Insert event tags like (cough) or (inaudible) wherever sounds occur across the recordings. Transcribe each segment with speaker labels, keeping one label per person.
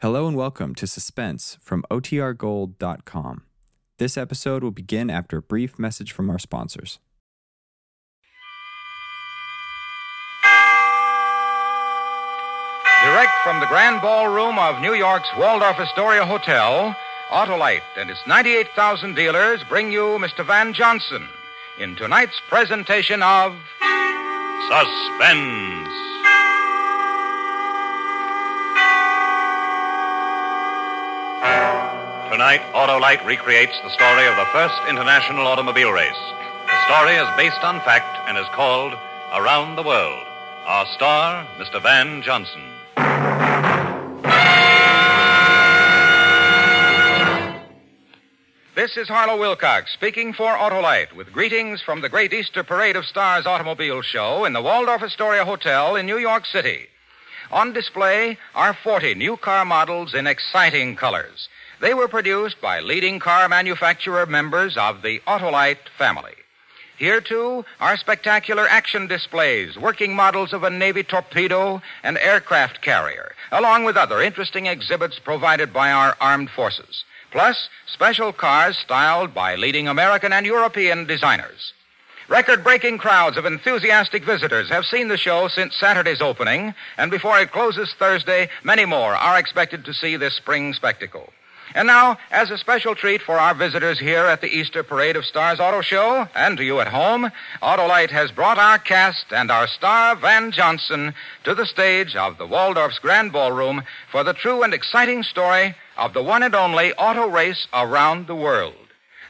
Speaker 1: Hello and welcome to Suspense from OTRGold.com. This episode will begin after a brief message from our sponsors.
Speaker 2: Direct from the Grand Ballroom of New York's Waldorf Astoria Hotel, Autolite and its 98,000 dealers bring you Mr. Van Johnson in tonight's presentation of
Speaker 3: Suspense. Tonight, Autolite recreates the story of the first international automobile race. The story is based on fact and is called Around the World. Our star, Mr. Van Johnson.
Speaker 2: This is Harlow Wilcox speaking for Autolite with greetings from the great Easter Parade of Stars automobile show in the Waldorf Astoria Hotel in New York City. On display are 40 new car models in exciting colors. They were produced by leading car manufacturer members of the Autolite family. Here, too, are spectacular action displays, working models of a Navy torpedo and aircraft carrier, along with other interesting exhibits provided by our armed forces. Plus, special cars styled by leading American and European designers. Record breaking crowds of enthusiastic visitors have seen the show since Saturday's opening, and before it closes Thursday, many more are expected to see this spring spectacle. And now, as a special treat for our visitors here at the Easter Parade of Stars Auto Show, and to you at home, Autolite has brought our cast and our star, Van Johnson, to the stage of the Waldorf's Grand Ballroom for the true and exciting story of the one and only auto race around the world.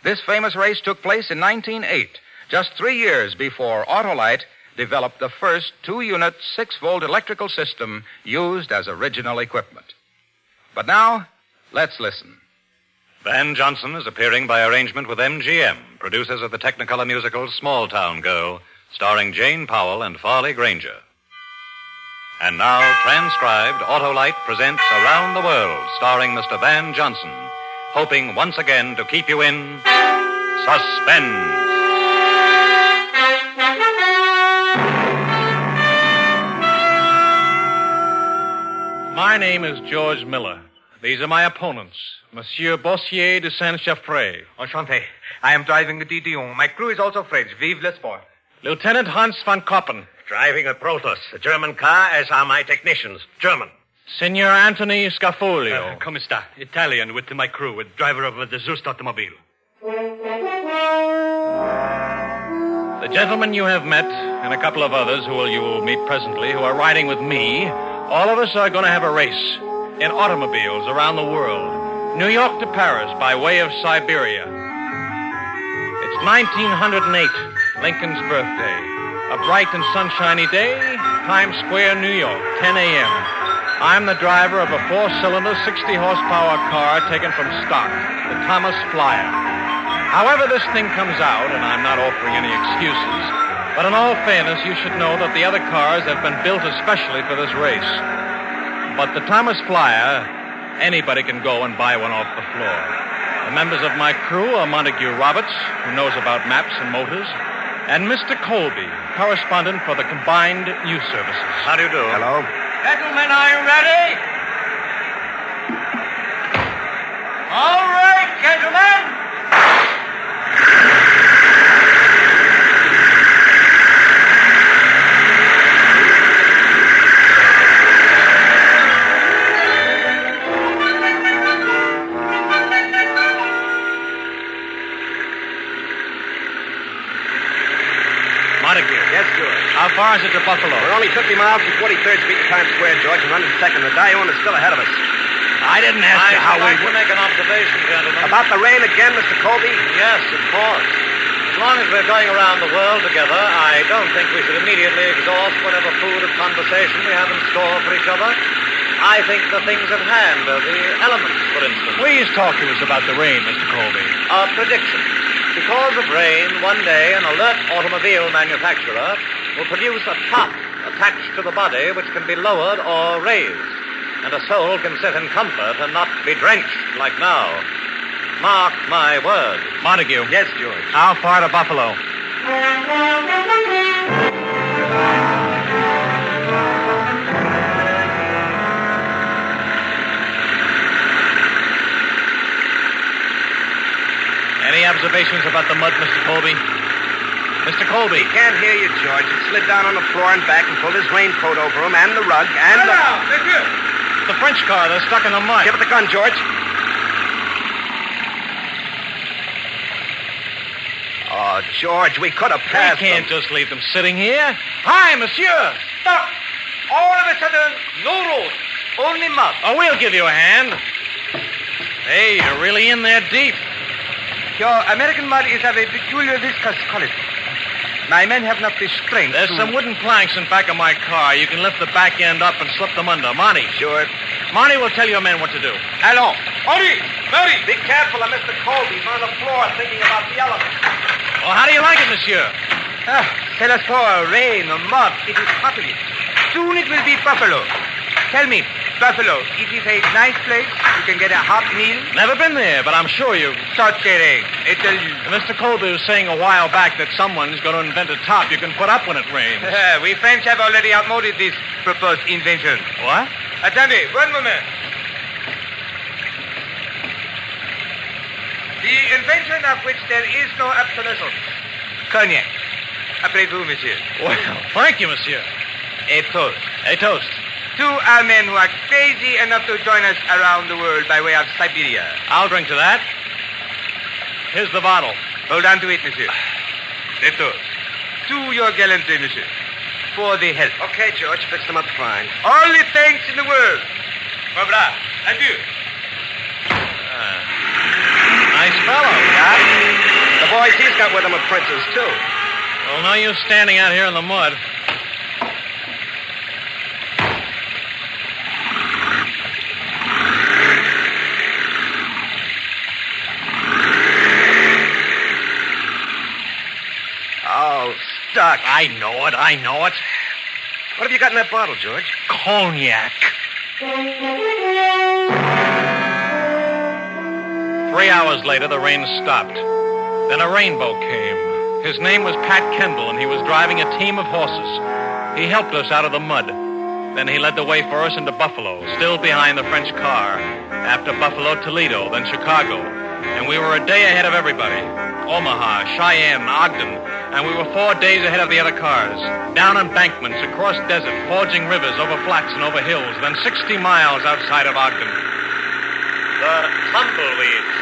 Speaker 2: This famous race took place in 1908, just three years before Autolite developed the first two-unit, six-volt electrical system used as original equipment. But now, let's listen.
Speaker 3: Van Johnson is appearing by arrangement with MGM, producers of the Technicolor musical Small Town Girl, starring Jane Powell and Farley Granger. And now, transcribed, Autolite presents Around the World, starring Mr. Van Johnson, hoping once again to keep you in suspense.
Speaker 4: My name is George Miller. These are my opponents, Monsieur Bossier de Saint-Chaffrey,
Speaker 5: Enchanté. I am driving a De Dion. My crew is also French. Vive le sport.
Speaker 4: Lieutenant Hans von Koppen,
Speaker 6: Driving a Protos, a German car, as are my technicians. German.
Speaker 4: Senor Anthony Scafolio.
Speaker 5: Uh, come sta? Italian with my crew, with driver of the Zust automobile.
Speaker 4: the gentleman you have met, and a couple of others who will you will meet presently, who are riding with me, all of us are going to have a race in automobiles around the world. New York to Paris by way of Siberia. It's 1908, Lincoln's birthday. A bright and sunshiny day, Times Square, New York, 10 a.m. I'm the driver of a four-cylinder, 60-horsepower car taken from stock, the Thomas Flyer. However this thing comes out, and I'm not offering any excuses, but in all fairness, you should know that the other cars have been built especially for this race. But the Thomas Flyer, anybody can go and buy one off the floor. The members of my crew are Montague Roberts, who knows about maps and motors, and Mr. Colby, correspondent for the Combined News Services.
Speaker 3: How do you do?
Speaker 6: Hello.
Speaker 5: Gentlemen, are you ready? All right, gentlemen.
Speaker 4: Far is it to Buffalo?
Speaker 6: We're only 50 miles from 43rd Street in Times Square, George, and running second. De Dion is still ahead of us. I didn't ask you how we...
Speaker 3: to make an observation, gentlemen.
Speaker 6: About the rain again, Mr. Colby?
Speaker 3: Yes, of course. As long as we're going around the world together, I don't think we should immediately exhaust whatever food of conversation we have in store for each other. I think the things at hand are the elements, for instance.
Speaker 4: Please talk to us about the rain, Mr. Colby.
Speaker 3: A prediction. Because of rain, one day an alert automobile manufacturer will produce a top attached to the body which can be lowered or raised, and a soul can sit in comfort and not be drenched like now. Mark my word,
Speaker 4: Montague.
Speaker 6: Yes, George.
Speaker 4: How far to Buffalo? Any observations about the mud, Mr. Colby? Mr. Colby.
Speaker 6: He can't hear you, George. He slid down on the floor and back and pulled his raincoat over him and the rug and the...
Speaker 4: The French car, they're stuck in the mud.
Speaker 6: Give it the gun, George. Oh, George, we could have passed.
Speaker 4: We
Speaker 6: passed
Speaker 4: can't
Speaker 6: them.
Speaker 4: just leave them sitting here. Hi, monsieur.
Speaker 5: Stop! All of a sudden, no road. Only mud.
Speaker 4: Oh, we'll give you a hand. Hey, you're really in there deep.
Speaker 5: Your American mud is of a peculiar viscous quality. My men have not the strength
Speaker 4: There's
Speaker 5: to...
Speaker 4: some wooden planks in back of my car. You can lift the back end up and slip them under. Monty.
Speaker 6: Sure.
Speaker 4: Monty will tell your men what to do.
Speaker 5: Allons. Hurry! Hurry!
Speaker 6: Be careful of Mr. Colby. He's on the floor thinking about the elephant.
Speaker 4: Well, how do you like it, monsieur?
Speaker 5: Ah, tell us for rain or mud. It is happening. Soon it will be Buffalo. Tell me, Buffalo, it is a nice place. You can get a hot meal.
Speaker 4: Never been there, but I'm sure you.
Speaker 5: Start kidding. It tell you.
Speaker 4: Mr. Colby was saying a while back that someone's going to invent a top you can put up when it rains. (laughs)
Speaker 5: We French have already outmoded this proposed invention.
Speaker 4: What?
Speaker 5: Attendez, one moment. The invention of which there is no obsolescence. Cognac. Après vous, monsieur.
Speaker 4: Well, thank you, monsieur.
Speaker 5: A toast.
Speaker 4: A toast.
Speaker 5: To our men who are crazy enough to join us around the world by way of Siberia.
Speaker 4: I'll drink to that. Here's the bottle.
Speaker 5: Hold on to it, monsieur. A toast. To your gallantry, monsieur. For the health.
Speaker 6: Okay, George, fix them up fine.
Speaker 5: All the thanks in the world. Barbara, adieu. Ah.
Speaker 4: Nice fellow.
Speaker 6: The boys he's got with him are princes, too.
Speaker 4: Well, no use standing out here in the mud.
Speaker 6: Oh, stuck.
Speaker 4: I know it. I know it.
Speaker 6: What have you got in that bottle, George?
Speaker 4: Cognac. Three hours later, the rain stopped. Then a rainbow came. His name was Pat Kendall, and he was driving a team of horses. He helped us out of the mud. Then he led the way for us into Buffalo, still behind the French car. After Buffalo, Toledo, then Chicago. And we were a day ahead of everybody. Omaha, Cheyenne, Ogden, and we were four days ahead of the other cars. Down embankments, across desert, forging rivers, over flats and over hills, then 60 miles outside of Ogden.
Speaker 3: The tumbleweeds.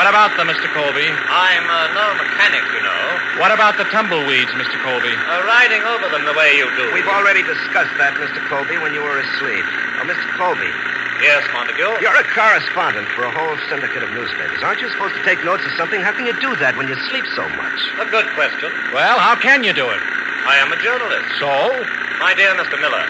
Speaker 4: What about them, Mr. Colby?
Speaker 3: I'm uh, no mechanic, you know.
Speaker 4: What about the tumbleweeds, Mr. Colby?
Speaker 3: Uh, riding over them the way you do.
Speaker 6: We've already discussed that, Mr. Colby, when you were asleep. Oh, Mr. Colby,
Speaker 3: Yes, Montague.
Speaker 6: you're a correspondent for a whole syndicate of newspapers. Aren't you supposed to take notes of something? How can you do that when you sleep so much?
Speaker 3: A good question.
Speaker 4: Well, how can you do it?
Speaker 3: I am a journalist.
Speaker 4: So?
Speaker 3: My dear Mr. Miller,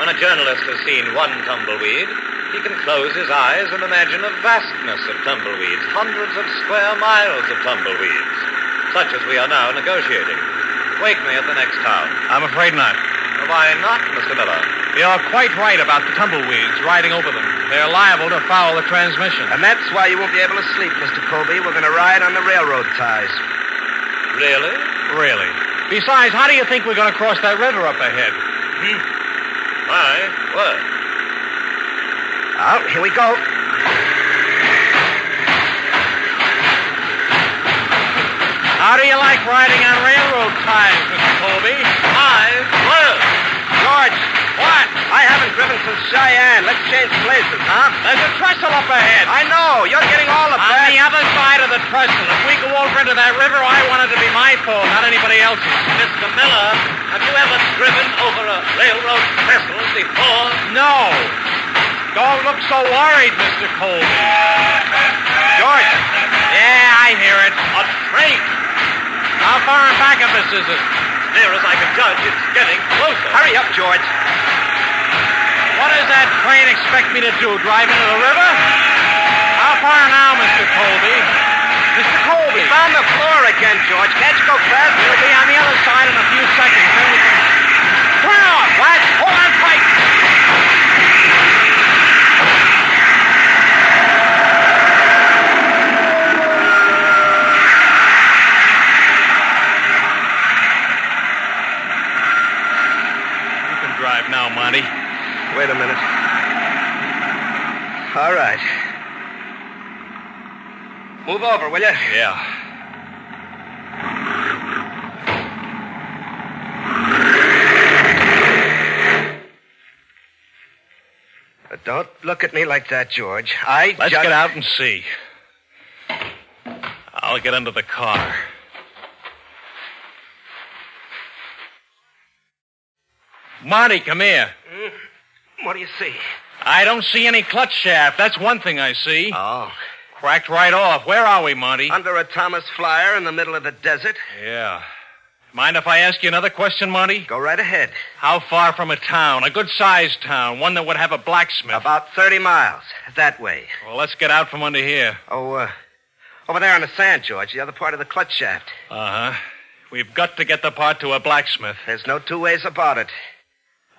Speaker 3: when a journalist has seen one tumbleweed, he can close his eyes and imagine a vastness of tumbleweeds, hundreds of square miles of tumbleweeds, such as we are now negotiating. Wake me at the next town.
Speaker 4: I'm afraid not.
Speaker 3: Why not, Mr. Miller?
Speaker 4: You're quite right about the tumbleweeds riding over them. They're liable to foul the transmission.
Speaker 6: And that's why you won't be able to sleep, Mr. Colby. We're going to ride on the railroad ties.
Speaker 3: Really?
Speaker 4: Really. Besides, how do you think we're going to cross that river up ahead? Hmm.
Speaker 3: My word.
Speaker 6: Oh, here we go.
Speaker 4: How do you like riding on railroad ties, Mr. Colby?
Speaker 3: My word.
Speaker 6: George,
Speaker 4: What?
Speaker 6: I haven't driven since Cheyenne. Let's change places, huh?
Speaker 4: There's a trestle up ahead.
Speaker 6: I know. You're getting all the
Speaker 4: On
Speaker 6: best.
Speaker 4: the other side of the trestle. If we go over into that river, I want it to be my fault, not anybody else's.
Speaker 3: Mr. Miller, have you ever driven over a railroad trestle before?
Speaker 4: No. Don't look so worried, Mr. Colby.
Speaker 6: George,
Speaker 4: Yeah, I hear it.
Speaker 3: A train.
Speaker 4: How far back of us is it?
Speaker 3: Near as I can judge, it's getting closer.
Speaker 6: hurry up, George.
Speaker 4: What does that train expect me to do? Drive into the river? How far now, Mr. Colby? Mr. Colby.
Speaker 6: He's on the floor again, George. Can't you go faster?
Speaker 4: We'll be on the other side in a few seconds. Then we can. Off! What? Hold on now, Monty.
Speaker 6: Wait a minute. All right. Move over, will you?
Speaker 4: Yeah.
Speaker 6: But don't look at me like that, George. I
Speaker 4: Let's get out and see. I'll get under the car. Marty, come here.
Speaker 6: What do you see?
Speaker 4: I don't see any clutch shaft. That's one thing I see.
Speaker 6: Oh.
Speaker 4: Cracked right off. Where are we, Monty?
Speaker 6: Under a Thomas Flyer in the middle of the desert.
Speaker 4: Yeah. Mind if I ask you another question, Monty?
Speaker 6: Go right ahead.
Speaker 4: How far from a town? A good sized town. One that would have a blacksmith.
Speaker 6: About 30 miles. That way.
Speaker 4: Well, let's get out from under here.
Speaker 6: Oh, uh, over there on the sand, George, the other part of the clutch shaft.
Speaker 4: Uh huh. We've got to get the part to a blacksmith.
Speaker 6: There's no two ways about it.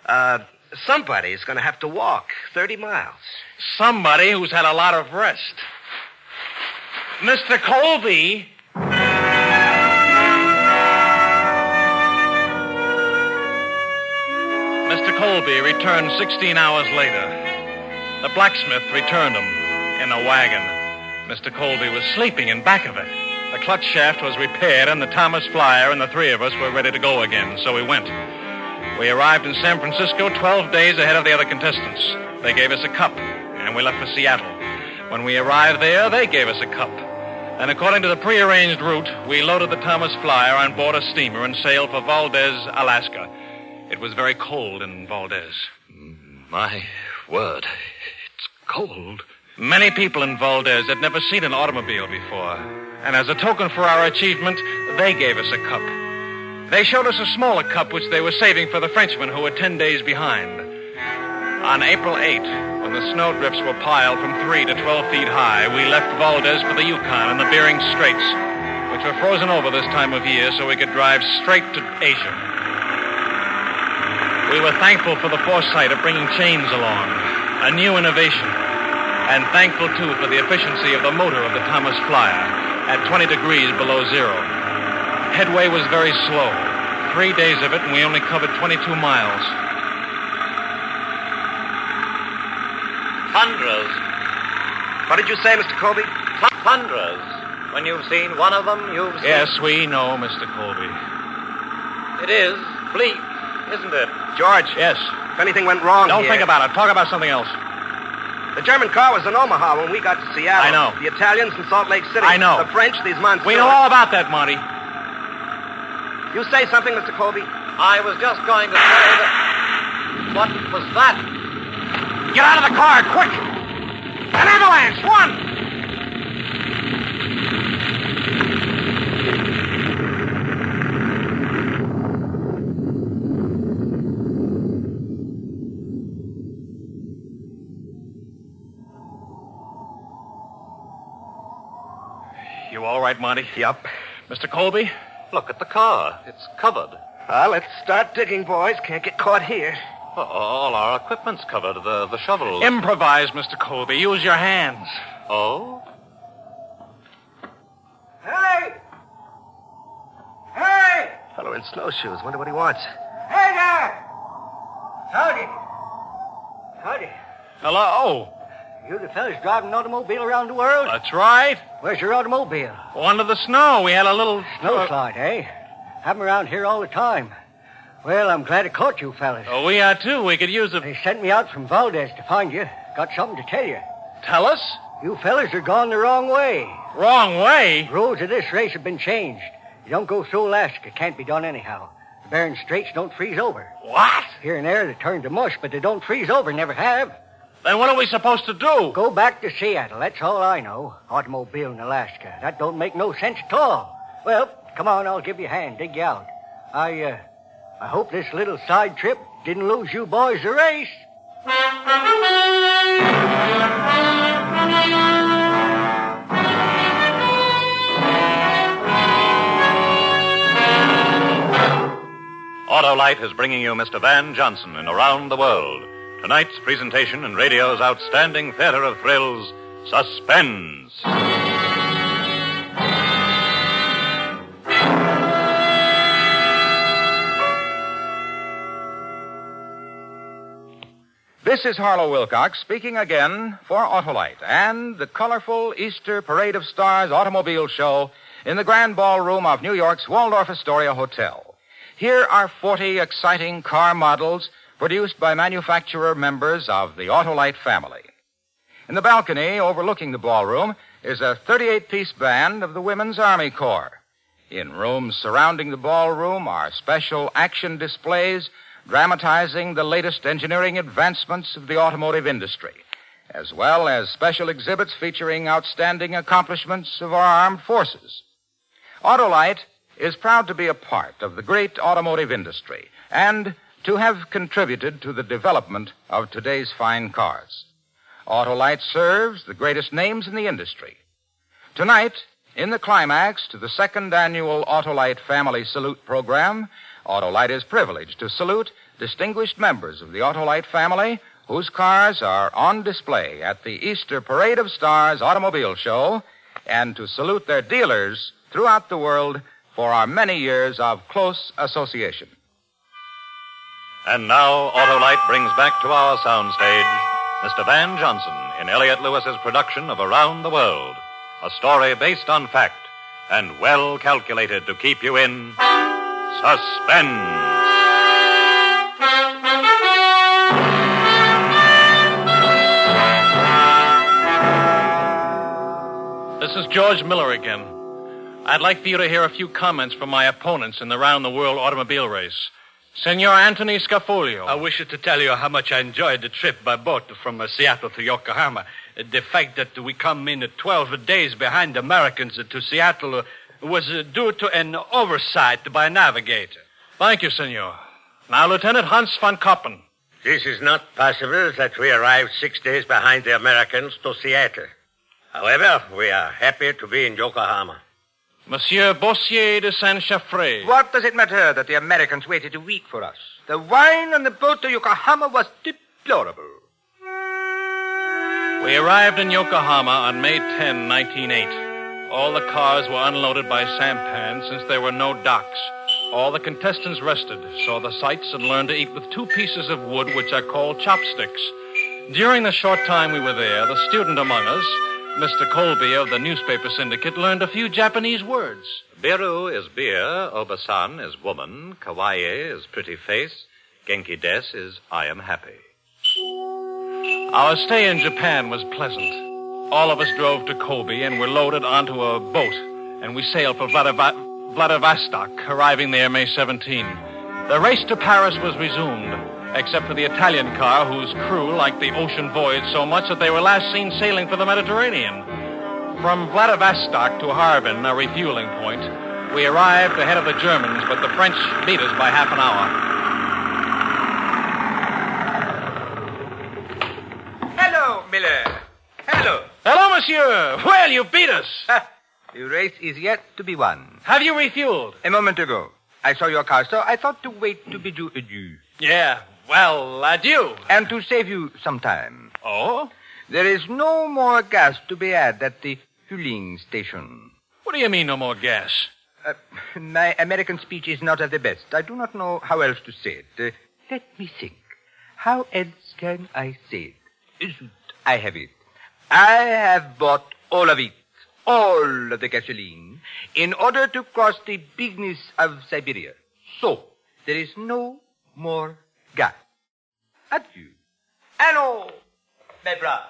Speaker 6: Uh, somebody's going to have to walk 30 miles.
Speaker 4: Somebody who's had a lot of rest. Mr. Colby. Mr. Colby returned 16 hours later. The blacksmith returned him in a wagon. Mr. Colby was sleeping in back of it. The clutch shaft was repaired, and the Thomas Flyer and the three of us were ready to go again, so we went. We arrived in San Francisco 12 days ahead of the other contestants. They gave us a cup, and we left for Seattle. When we arrived there, they gave us a cup. And according to the prearranged route, we loaded the Thomas Flyer on board a steamer and sailed for Valdez, Alaska. It was very cold in Valdez.
Speaker 3: My word. It's cold.
Speaker 4: Many people in Valdez had never seen an automobile before. And as a token for our achievement, they gave us a cup. They showed us a smaller cup which they were saving for the Frenchmen who were 10 days behind. On April 8, when the snowdrifts were piled from 3 to 12 feet high, we left Valdez for the Yukon and the Bering Straits, which were frozen over this time of year so we could drive straight to Asia. We were thankful for the foresight of bringing chains along, a new innovation, and thankful, too, for the efficiency of the motor of the Thomas Flyer at 20 degrees below zero. Headway was very slow. Three days of it, and we only covered 22 miles.
Speaker 3: Thunders.
Speaker 6: What did you say, Mr. Colby?
Speaker 3: Thunders. When you've seen one of them, you've seen.
Speaker 4: Yes, we know, Mr. Colby.
Speaker 3: It is bleak, isn't it?
Speaker 6: George,
Speaker 4: Yes.
Speaker 6: if anything went wrong
Speaker 4: Don't
Speaker 6: here-
Speaker 4: think about it. Talk about something else.
Speaker 6: The German car was in Omaha when we got to Seattle.
Speaker 4: I know.
Speaker 6: The Italians in Salt Lake City.
Speaker 4: I know.
Speaker 6: The French, these monsters.
Speaker 4: We know all about that, Monty.
Speaker 6: You say something, Mr. Colby?
Speaker 3: I was just going to say that. What was that?
Speaker 4: Get out of the car, quick! An avalanche! One! You all right, Monty?
Speaker 6: Yep.
Speaker 4: Mr. Colby?
Speaker 3: Look at the car. It's covered.
Speaker 6: Well, let's start digging, boys. Can't get caught here.
Speaker 3: Well, all our equipment's covered. The the shovel.
Speaker 4: Improvise, Mr. Colby. Use your hands.
Speaker 3: oh?
Speaker 6: Hey! Hey! Fellow in snowshoes. Wonder what he wants.
Speaker 5: Hey there! Howdy. Howdy.
Speaker 4: Hello.
Speaker 5: You the fellas driving an automobile around the world?
Speaker 4: That's right.
Speaker 5: Where's your automobile?
Speaker 4: Under the snow. We had a little
Speaker 5: Snowslide, eh? Have 'em around here all the time. Well, I'm glad I caught you fellas.
Speaker 4: Oh, we are too. We could use a.
Speaker 5: They sent me out from Valdez to find you. Got something to tell you.
Speaker 4: Tell us.
Speaker 5: You fellas are going the wrong way.
Speaker 4: Wrong way.
Speaker 5: Rules of this race have been changed. You don't go through Alaska. It can't be done anyhow. The Bering Straits don't freeze over.
Speaker 4: What?
Speaker 5: Here and there they turn to mush, but they don't freeze over. Never have.
Speaker 4: Then what are we supposed to do?
Speaker 5: Go back to Seattle. That's all I know. Automobile in Alaska. That don't make no sense at all. Well, come on. I'll give you a hand. Dig you out. I, uh, I hope this little side trip didn't lose you boys the race.
Speaker 3: Autolite is bringing you Mr. Van Johnson in Around the World. Tonight's presentation in radio's outstanding theater of thrills, Suspense.
Speaker 2: This is Harlow Wilcox speaking again for Autolite and the colorful Easter Parade of Stars automobile show in the Grand Ballroom of New York's Waldorf Astoria Hotel. Here are 40 exciting car models produced by manufacturer members of the Autolite family. In the balcony overlooking the ballroom is a 38 piece band of the Women's Army Corps. In rooms surrounding the ballroom are special action displays dramatizing the latest engineering advancements of the automotive industry, as well as special exhibits featuring outstanding accomplishments of our armed forces. Autolite is proud to be a part of the great automotive industry and to have contributed to the development of today's fine cars. Autolite serves the greatest names in the industry. Tonight, in the climax to the second annual Autolite Family Salute program, Autolite is privileged to salute distinguished members of the Autolite family whose cars are on display at the Easter Parade of Stars Automobile Show and to salute their dealers throughout the world for our many years of close association.
Speaker 3: And now, Autolite brings back to our soundstage Mr. Van Johnson in Elliott Lewis's production of Around the World, a story based on fact and well calculated to keep you in suspense.
Speaker 4: This is George Miller again. I'd like for you to hear a few comments from my opponents in the round the world automobile race. Senor Anthony Scafolio.
Speaker 7: I wish to tell you how much I enjoyed the trip by boat from uh, Seattle to Yokohama. Uh, the fact that we come in uh, 12 days behind the Americans to Seattle was uh, due to an oversight by a navigator.
Speaker 4: Thank you, senor. Now, Lieutenant Hans von Koppen.
Speaker 8: This is not possible that we arrived six days behind the Americans to Seattle. However, we are happy to be in Yokohama.
Speaker 4: Monsieur Bossier de Saint-Chaffré.
Speaker 6: What does it matter that the Americans waited a week for us? The wine on the boat to Yokohama was deplorable.
Speaker 4: We arrived in Yokohama on May 10, 1908. All the cars were unloaded by sampan since there were no docks. All the contestants rested, saw the sights, and learned to eat with two pieces of wood which are called chopsticks. During the short time we were there, the student among us, Mr. Colby of the newspaper syndicate, learned a few Japanese words.
Speaker 3: Biru is beer, Obasan is woman, Kawaii is pretty face, Genki des is I am happy.
Speaker 4: Our stay in Japan was pleasant. All of us drove to Kobe and were loaded onto a boat, and we sailed for Vladivostok. Vladivostok, arriving there May 17. The race to Paris was resumed, except for the Italian car whose crew liked the ocean voyage so much that they were last seen sailing for the Mediterranean. From Vladivostok to Harbin, a refueling point, we arrived ahead of the Germans, but the French beat us by half an hour.
Speaker 6: Hello, Miller. Hello.
Speaker 4: Hello, monsieur. Well, you beat us. (laughs)
Speaker 6: The race is yet to be won.
Speaker 4: Have you refueled?
Speaker 6: A moment ago, I saw your car, so I thought to wait to bid you adieu.
Speaker 4: Yeah. Well, adieu.
Speaker 6: And to save you some time.
Speaker 4: Oh?
Speaker 6: There is no more gas to be had at the fueling station.
Speaker 4: What do you mean, no more gas?
Speaker 6: Uh, my American speech is not of the best. I do not know how else to say it. Uh, let me think. How else can I say it? I have it. I have bought all of it, all of the gasoline, in order to cross the bigness of Siberia. So, there is no more gas. Adieu. Hello, my brother.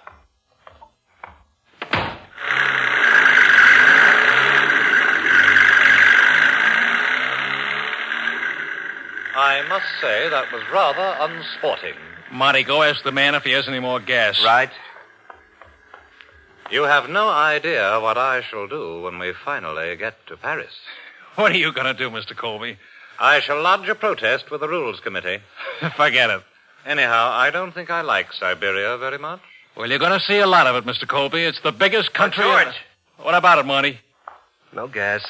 Speaker 3: I must say that was rather unsporting.
Speaker 4: Monty, go ask the man if he has any more gas.
Speaker 6: Right.
Speaker 3: You have no idea what I shall do when we finally get to Paris.
Speaker 4: What are you going to do, Mr. Colby?
Speaker 3: I shall lodge a protest with the Rules Committee. (laughs)
Speaker 4: Forget it.
Speaker 3: Anyhow, I don't think I like Siberia very much.
Speaker 4: Well, you're going to see a lot of it, Mr. Colby. It's the biggest country. in-
Speaker 6: George.
Speaker 4: What about it, Monty?
Speaker 8: No gas.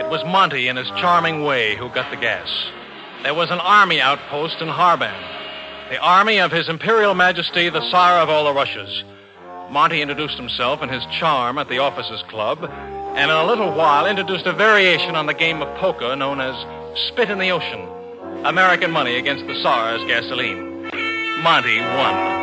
Speaker 4: It was Monty in his charming way who got the gas. There was an army outpost in Harbin. The army of His Imperial Majesty, the Tsar of all the Russias. Monty introduced himself and his charm at the officers' club, and in a little while introduced a variation on the game of poker known as Spit in the Ocean. American money against the Tsar's gasoline. Monty won.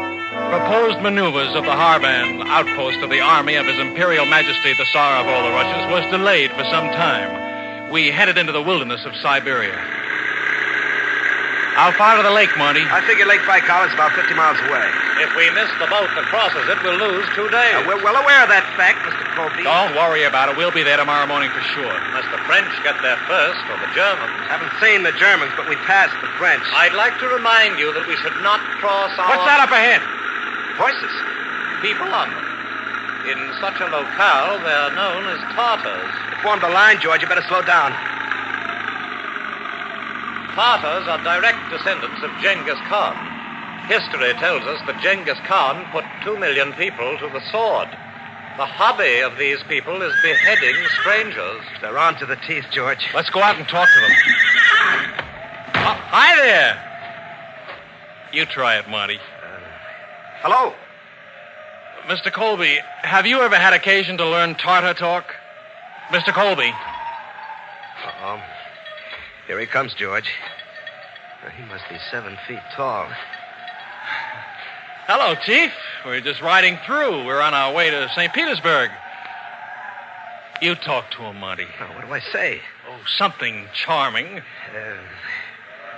Speaker 4: Proposed maneuvers of the Harbin outpost of the army of His Imperial Majesty the Tsar of all the Russias was delayed for some time. we headed into the wilderness of Siberia. How far to the lake, Marty?
Speaker 9: I figure Lake Baikal is about 50 miles away.
Speaker 3: If we miss the boat that crosses it, we'll lose two days.
Speaker 9: Uh, we're well aware of that fact, Mr. Colby.
Speaker 4: Don't worry about it. We'll be there tomorrow morning for sure.
Speaker 3: Unless the French get there first, or the Germans.
Speaker 9: Haven't seen the Germans, but we passed the French.
Speaker 3: I'd like to remind you that we should not cross our...
Speaker 4: What's that up ahead?
Speaker 9: Horses.
Speaker 3: People on them. In such a locale, they're known as Tartars.
Speaker 9: Formed a line, George. You better slow down.
Speaker 3: Tartars are direct descendants of Genghis Khan. History tells us that Genghis Khan put two million people to the sword. The hobby of these people is beheading strangers.
Speaker 9: They're armed to the teeth, George.
Speaker 4: Let's go out and talk to them. (laughs) Oh, hi there. You try it, Marty.
Speaker 9: Uh, hello.
Speaker 4: Mr. Colby, have you ever had occasion to learn Tartar talk? Mr. Colby.
Speaker 9: Uh-oh. Here he comes, George. He must be seven feet tall.
Speaker 4: Hello, Chief. We're just riding through. We're on our way to St. Petersburg. You talk to him, Marty.
Speaker 9: Now, what do I say?
Speaker 4: Oh, something charming.
Speaker 9: Uh,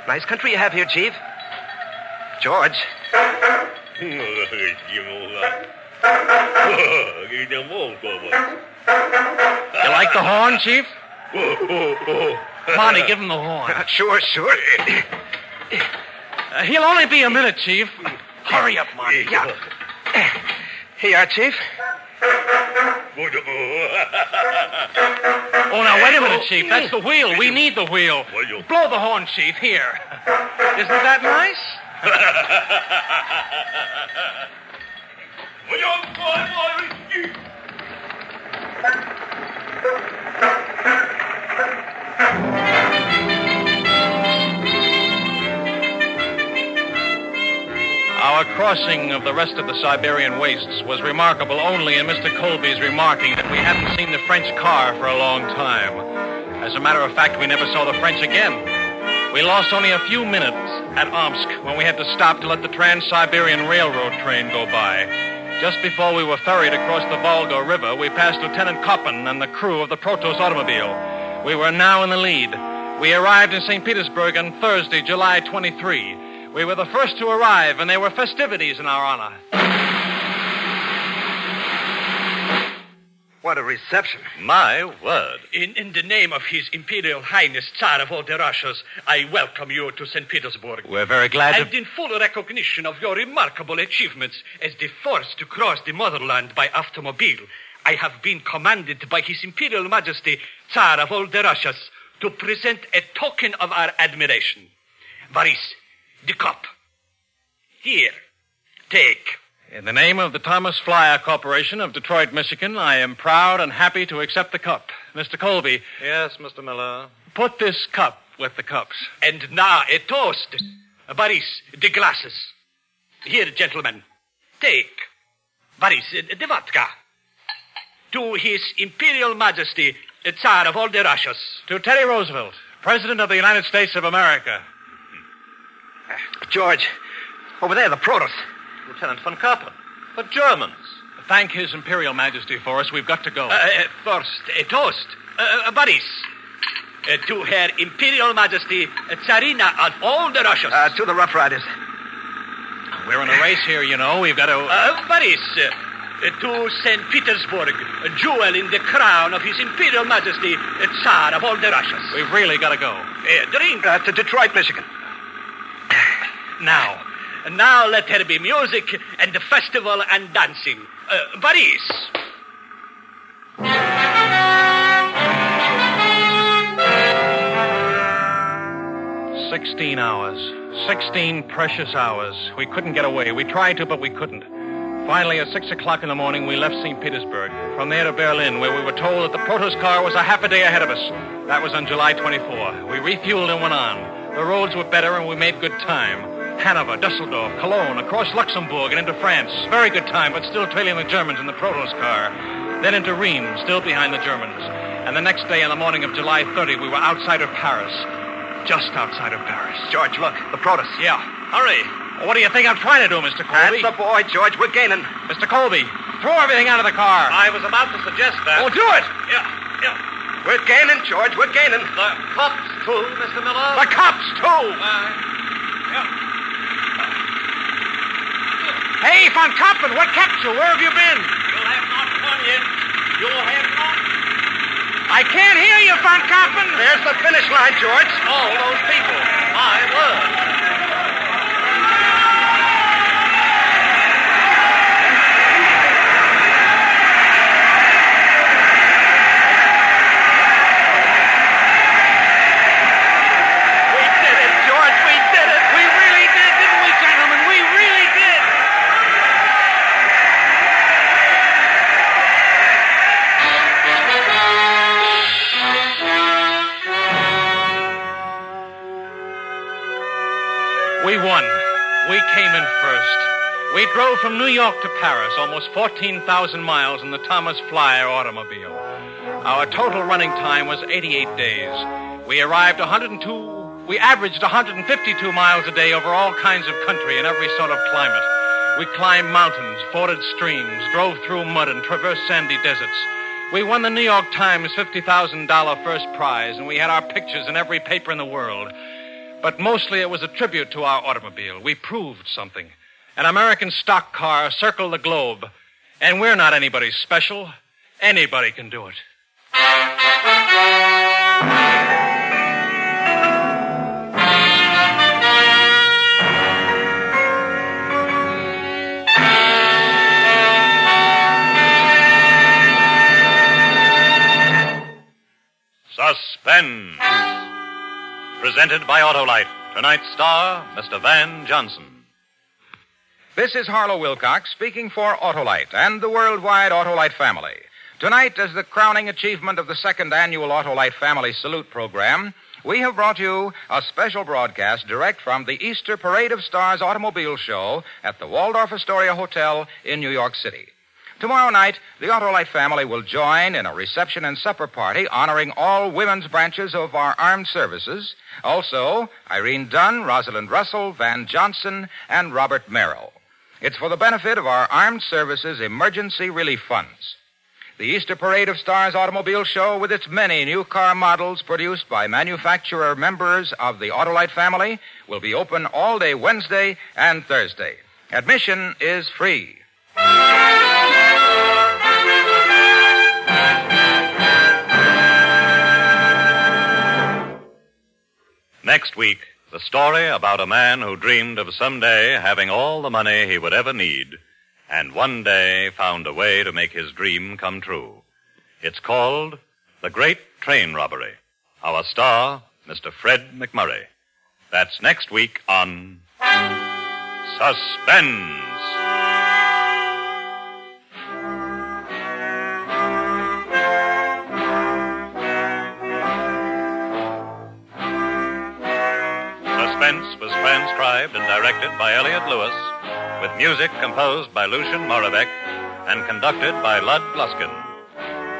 Speaker 9: nice country you have here, Chief. George.
Speaker 4: You like the horn, Chief? (laughs) Marty, give him the horn. (laughs)
Speaker 9: Sure, sure.
Speaker 4: Uh, he'll only be a minute, Chief. Hurry up, Marty.
Speaker 9: Yeah. Here you are, Chief.
Speaker 4: Oh, now, wait a minute, Chief. That's the wheel. We need the wheel. Blow the horn, Chief. Here. Isn't that nice? Crossing of the rest of the Siberian wastes was remarkable only in Mr. Colby's remarking that we hadn't seen the French car for a long time. As a matter of fact, we never saw the French again. We lost only a few minutes at Omsk when we had to stop to let the Trans-Siberian Railroad train go by. Just before we were ferried across the Volga River, we passed Lieutenant Koppen and the crew of the Protos automobile. We were now in the lead. We arrived in St. Petersburg on Thursday, July 23. We were the first to arrive, and there were festivities in our honor.
Speaker 9: What a reception.
Speaker 3: My word.
Speaker 7: In, in the name of His Imperial Highness Tsar of all the Russias, I welcome you to St. Petersburg.
Speaker 4: We're very glad
Speaker 7: And in full recognition of your remarkable achievements as the first to cross the motherland by automobile, I have been commanded by His Imperial Majesty Tsar of all the Russias to present a token of our admiration. Boris, the cup. Here, take.
Speaker 4: In the name of the Thomas Flyer Corporation of Detroit, Michigan, I am proud and happy to accept the cup. Mr. Colby,
Speaker 3: Yes, Mr. Miller.
Speaker 4: put this cup with the cups.
Speaker 7: And now a toast. Boris, the glasses. Here, gentlemen, take. Boris, the vodka. To His Imperial Majesty, Tsar of all the Russias.
Speaker 4: To Teddy Roosevelt, President of the United States of America.
Speaker 9: George, over there, the Protos.
Speaker 3: Lieutenant von Koppen. The Germans.
Speaker 4: Thank His Imperial Majesty for us. We've got to go.
Speaker 7: Uh, uh, first, a toast. Uh, uh, Boris. Uh, to Her Imperial Majesty, uh, Tsarina of all the Russians.
Speaker 9: Uh, to the Rough Riders.
Speaker 4: We're in a race here, you know. We've got to.
Speaker 7: Uh, Boris, uh, to St. Petersburg, a jewel in the crown of His Imperial Majesty, the Tsar of all the Russians.
Speaker 4: We've really got to go.
Speaker 7: Uh, drink.
Speaker 9: Uh, to Detroit, Michigan.
Speaker 7: Now, now let there be music and the festival and dancing. Uh.
Speaker 4: Sixteen hours. Sixteen precious hours. We couldn't get away. We tried to, but we couldn't. Finally, at six o'clock in the morning, we left St. Petersburg. From there to Berlin, where we were told that the Protos car was a half a day ahead of us. That was on July 24. We refueled and went on. The roads were better, and we made good time. Hanover, Dusseldorf, Cologne, across Luxembourg, and into France. Very good time, but still trailing the Germans in the Protos car. Then into Rheims, still behind the Germans. And the next day, on the morning of July 30, we were outside of Paris. Just outside of Paris.
Speaker 9: George, look, the Protos.
Speaker 4: Yeah. Hurry. What do you think I'm trying to do, Mr. Colby?
Speaker 9: That's the boy, George. We're gaining.
Speaker 4: Mr. Colby, throw everything out of the car.
Speaker 3: I was about to suggest that.
Speaker 4: Oh, do it.
Speaker 7: Yeah, yeah.
Speaker 6: We're gaining, George. We're gaining.
Speaker 3: The cops, too, Mr. Miller?
Speaker 4: The cops, too! Uh, Hey, Von Koppen, what kept you? Where have you been?
Speaker 10: You have not won yet. You will have not.
Speaker 4: I can't hear you, Von Koppen.
Speaker 6: There's the finish line, George.
Speaker 10: All those people. My word.
Speaker 4: won. we came in first. We drove from New York to Paris, almost 14,000 miles in the Thomas Flyer automobile. Our total running time was 88 days. We arrived 102, we averaged 152 miles a day over all kinds of country in every sort of climate. We climbed mountains, forded streams, drove through mud, and traversed sandy deserts. We won the New York Times $50,000 first prize, and we had our pictures in every paper in the world. But mostly it was a tribute to our automobile. We proved something. An American stock car circled the globe. And we're not anybody special. Anybody can do it.
Speaker 3: Suspense. Presented by Autolite. Tonight's star, Mr. Van Johnson.
Speaker 2: This is Harlow Wilcox speaking for Autolite and the worldwide Autolite family. Tonight, as the crowning achievement of the second annual Autolite Family Salute program, we have brought you a special broadcast direct from the Easter Parade of Stars automobile show at the Waldorf Astoria Hotel in New York City. Tomorrow night, the Autolite family will join in a reception and supper party honoring all women's branches of our armed services. Also, Irene Dunne, Rosalind Russell, Van Johnson, and Robert Merrill. It's for the benefit of our armed services emergency relief funds. The Easter Parade of Stars automobile show, with its many new car models produced by manufacturer members of the Autolite family, will be open all day Wednesday and Thursday. Admission is free.
Speaker 3: Next week, the story about a man who dreamed of someday having all the money he would ever need, and one day found a way to make his dream come true. It's called The Great Train Robbery. Our star, Mr. Fred MacMurray. That's next week on Suspense. Was transcribed and directed by Elliott Lewis, with music composed by Lucien Moraweck and conducted by Lud Gluskin.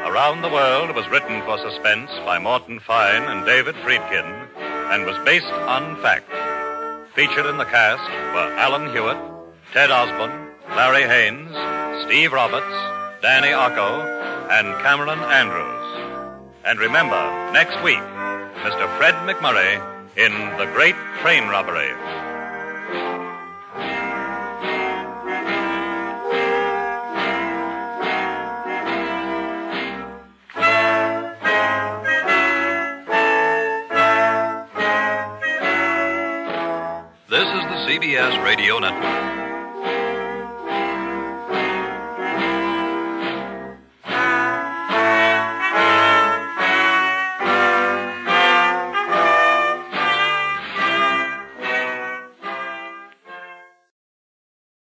Speaker 3: Around the World was written for Suspense by Morton Fine and David Friedkin and was based on fact. Featured in the cast were Alan Hewitt, Ted Osborne, Larry Haines, Steve Roberts, Danny Ocko, and Cameron Andrews. And remember, next week, Mr. Fred MacMurray in The Great Train Robbery.
Speaker 9: This is the CBS Radio Network.